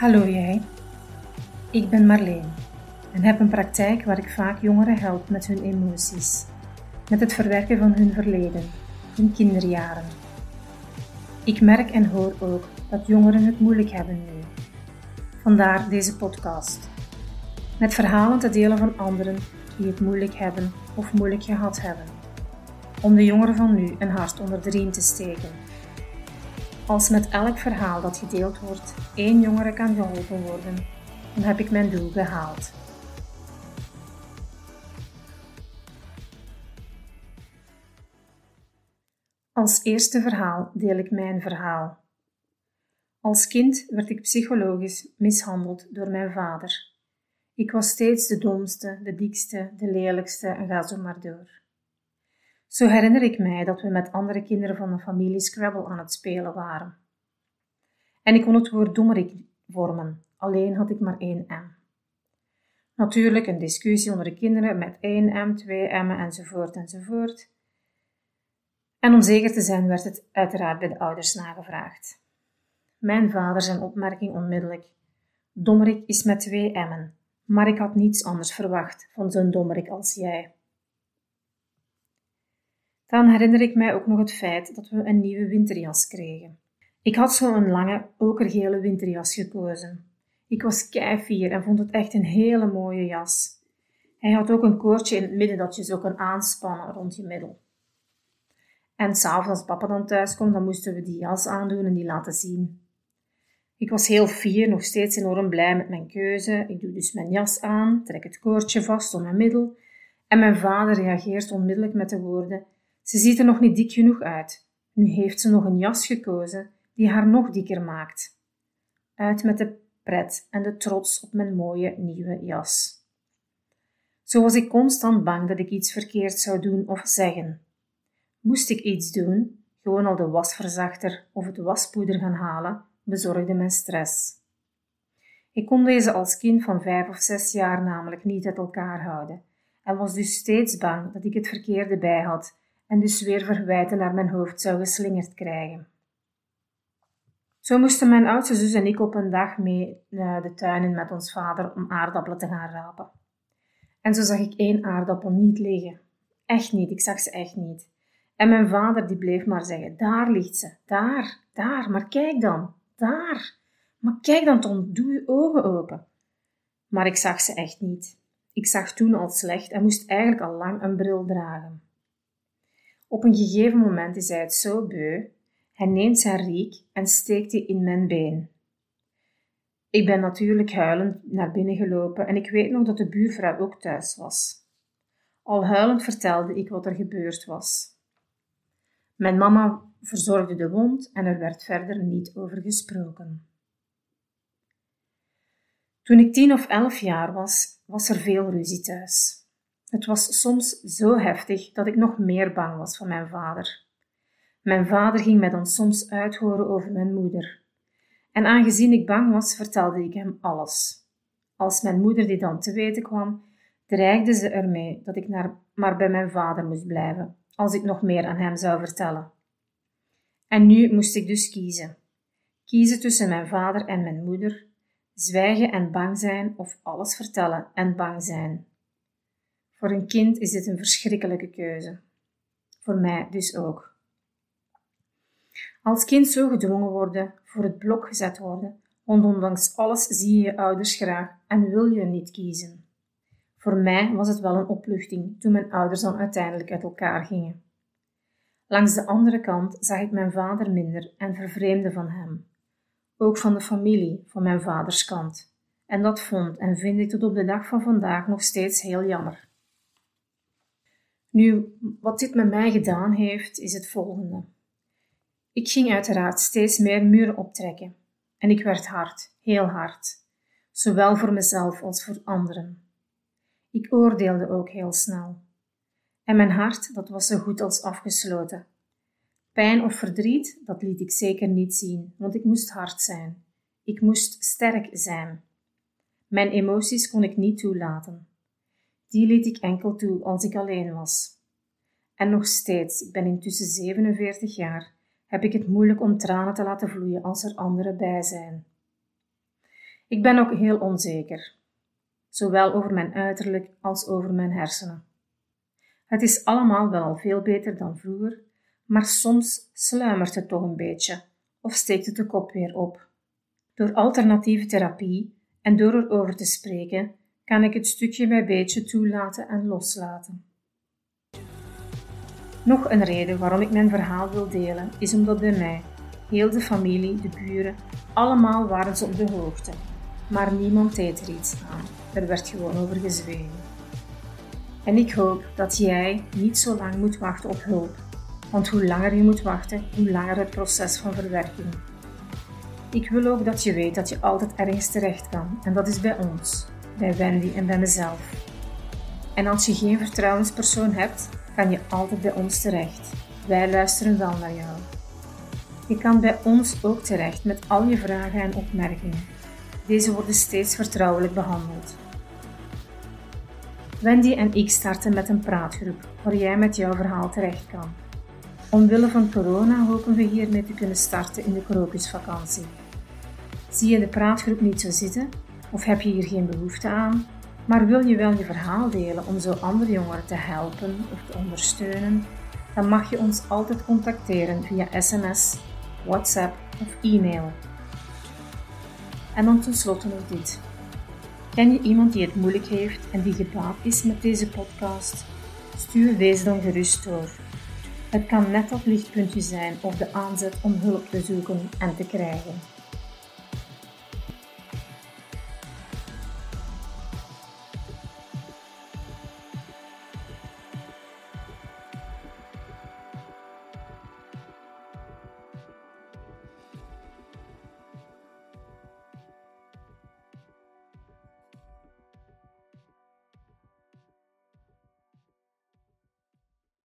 Hallo jij. Ik ben Marleen en heb een praktijk waar ik vaak jongeren help met hun emoties, met het verwerken van hun verleden, hun kinderjaren. Ik merk en hoor ook dat jongeren het moeilijk hebben nu. Vandaar deze podcast. Met verhalen te delen van anderen die het moeilijk hebben of moeilijk gehad hebben. Om de jongeren van nu een hart onder de riem te steken als met elk verhaal dat gedeeld wordt één jongere kan geholpen worden, dan heb ik mijn doel gehaald. Als eerste verhaal deel ik mijn verhaal. Als kind werd ik psychologisch mishandeld door mijn vader. Ik was steeds de domste, de dikste, de lelijkste en ga zo maar door. Zo herinner ik mij dat we met andere kinderen van de familie Scrabble aan het spelen waren. En ik kon het woord dommerik vormen, alleen had ik maar één M. Natuurlijk een discussie onder de kinderen met één M, twee M'en enzovoort enzovoort. En om zeker te zijn werd het uiteraard bij de ouders nagevraagd. Mijn vader zijn opmerking onmiddellijk. Dommerik is met twee M'en, maar ik had niets anders verwacht van zo'n dommerik als jij. Dan herinner ik mij ook nog het feit dat we een nieuwe winterjas kregen. Ik had zo'n lange, okergele winterjas gekozen. Ik was keifier en vond het echt een hele mooie jas. Hij had ook een koordje in het midden dat je zo kon aanspannen rond je middel. En s'avonds als papa dan thuis kwam, dan moesten we die jas aandoen en die laten zien. Ik was heel fier, nog steeds enorm blij met mijn keuze. Ik doe dus mijn jas aan, trek het koordje vast om mijn middel en mijn vader reageert onmiddellijk met de woorden ze ziet er nog niet dik genoeg uit. Nu heeft ze nog een jas gekozen die haar nog dikker maakt. Uit met de pret en de trots op mijn mooie nieuwe jas. Zo was ik constant bang dat ik iets verkeerd zou doen of zeggen. Moest ik iets doen, gewoon al de wasverzachter of het waspoeder gaan halen, bezorgde mij stress. Ik kon deze als kind van vijf of zes jaar namelijk niet uit elkaar houden en was dus steeds bang dat ik het verkeerde bij had en dus weer verwijten naar mijn hoofd zou geslingerd krijgen. Zo moesten mijn oudste zus en ik op een dag mee naar de tuin in met ons vader om aardappelen te gaan rapen. En zo zag ik één aardappel niet liggen. Echt niet, ik zag ze echt niet. En mijn vader die bleef maar zeggen, daar ligt ze, daar, daar, maar kijk dan, daar. Maar kijk dan Tom, doe je ogen open. Maar ik zag ze echt niet. Ik zag toen al slecht en moest eigenlijk al lang een bril dragen. Op een gegeven moment is hij het zo beu, hij neemt zijn riek en steekt die in mijn been. Ik ben natuurlijk huilend naar binnen gelopen en ik weet nog dat de buurvrouw ook thuis was. Al huilend vertelde ik wat er gebeurd was. Mijn mama verzorgde de wond en er werd verder niet over gesproken. Toen ik tien of elf jaar was, was er veel ruzie thuis. Het was soms zo heftig dat ik nog meer bang was voor mijn vader. Mijn vader ging mij dan soms uithoren over mijn moeder. En aangezien ik bang was, vertelde ik hem alles. Als mijn moeder die dan te weten kwam, dreigde ze ermee dat ik naar, maar bij mijn vader moest blijven, als ik nog meer aan hem zou vertellen. En nu moest ik dus kiezen. Kiezen tussen mijn vader en mijn moeder, zwijgen en bang zijn of alles vertellen en bang zijn. Voor een kind is dit een verschrikkelijke keuze. Voor mij dus ook. Als kind zo gedwongen worden, voor het blok gezet worden, want ondanks alles zie je je ouders graag en wil je niet kiezen. Voor mij was het wel een opluchting toen mijn ouders dan uiteindelijk uit elkaar gingen. Langs de andere kant zag ik mijn vader minder en vervreemde van hem. Ook van de familie van mijn vaders kant. En dat vond en vind ik tot op de dag van vandaag nog steeds heel jammer. Nu, wat dit met mij gedaan heeft, is het volgende. Ik ging uiteraard steeds meer muren optrekken. En ik werd hard, heel hard, zowel voor mezelf als voor anderen. Ik oordeelde ook heel snel. En mijn hart, dat was zo goed als afgesloten. Pijn of verdriet, dat liet ik zeker niet zien, want ik moest hard zijn. Ik moest sterk zijn. Mijn emoties kon ik niet toelaten. Die liet ik enkel toe als ik alleen was. En nog steeds, ik ben intussen 47 jaar, heb ik het moeilijk om tranen te laten vloeien als er anderen bij zijn. Ik ben ook heel onzeker, zowel over mijn uiterlijk als over mijn hersenen. Het is allemaal wel veel beter dan vroeger, maar soms sluimert het toch een beetje of steekt het de kop weer op. Door alternatieve therapie en door erover te spreken, kan ik het stukje bij beetje toelaten en loslaten. Nog een reden waarom ik mijn verhaal wil delen, is omdat bij mij, heel de familie, de buren, allemaal waren ze op de hoogte. Maar niemand deed er iets aan. Er werd gewoon over gezwegen. En ik hoop dat jij niet zo lang moet wachten op hulp. Want hoe langer je moet wachten, hoe langer het proces van verwerking. Ik wil ook dat je weet dat je altijd ergens terecht kan. En dat is bij ons, bij Wendy en bij mezelf. En als je geen vertrouwenspersoon hebt, kan je altijd bij ons terecht. Wij luisteren wel naar jou. Je kan bij ons ook terecht met al je vragen en opmerkingen. Deze worden steeds vertrouwelijk behandeld. Wendy en ik starten met een praatgroep waar jij met jouw verhaal terecht kan. Omwille van corona hopen we hiermee te kunnen starten in de krokusvakantie. Zie je de praatgroep niet zo zitten of heb je hier geen behoefte aan, maar wil je wel je verhaal delen om zo andere jongeren te helpen of te ondersteunen, dan mag je ons altijd contacteren via sms, WhatsApp of e-mail. En dan tenslotte nog dit. Ken je iemand die het moeilijk heeft en die gebaat is met deze podcast? Stuur deze dan gerust door. Het kan net dat lichtpuntje zijn op de aanzet om hulp te zoeken en te krijgen.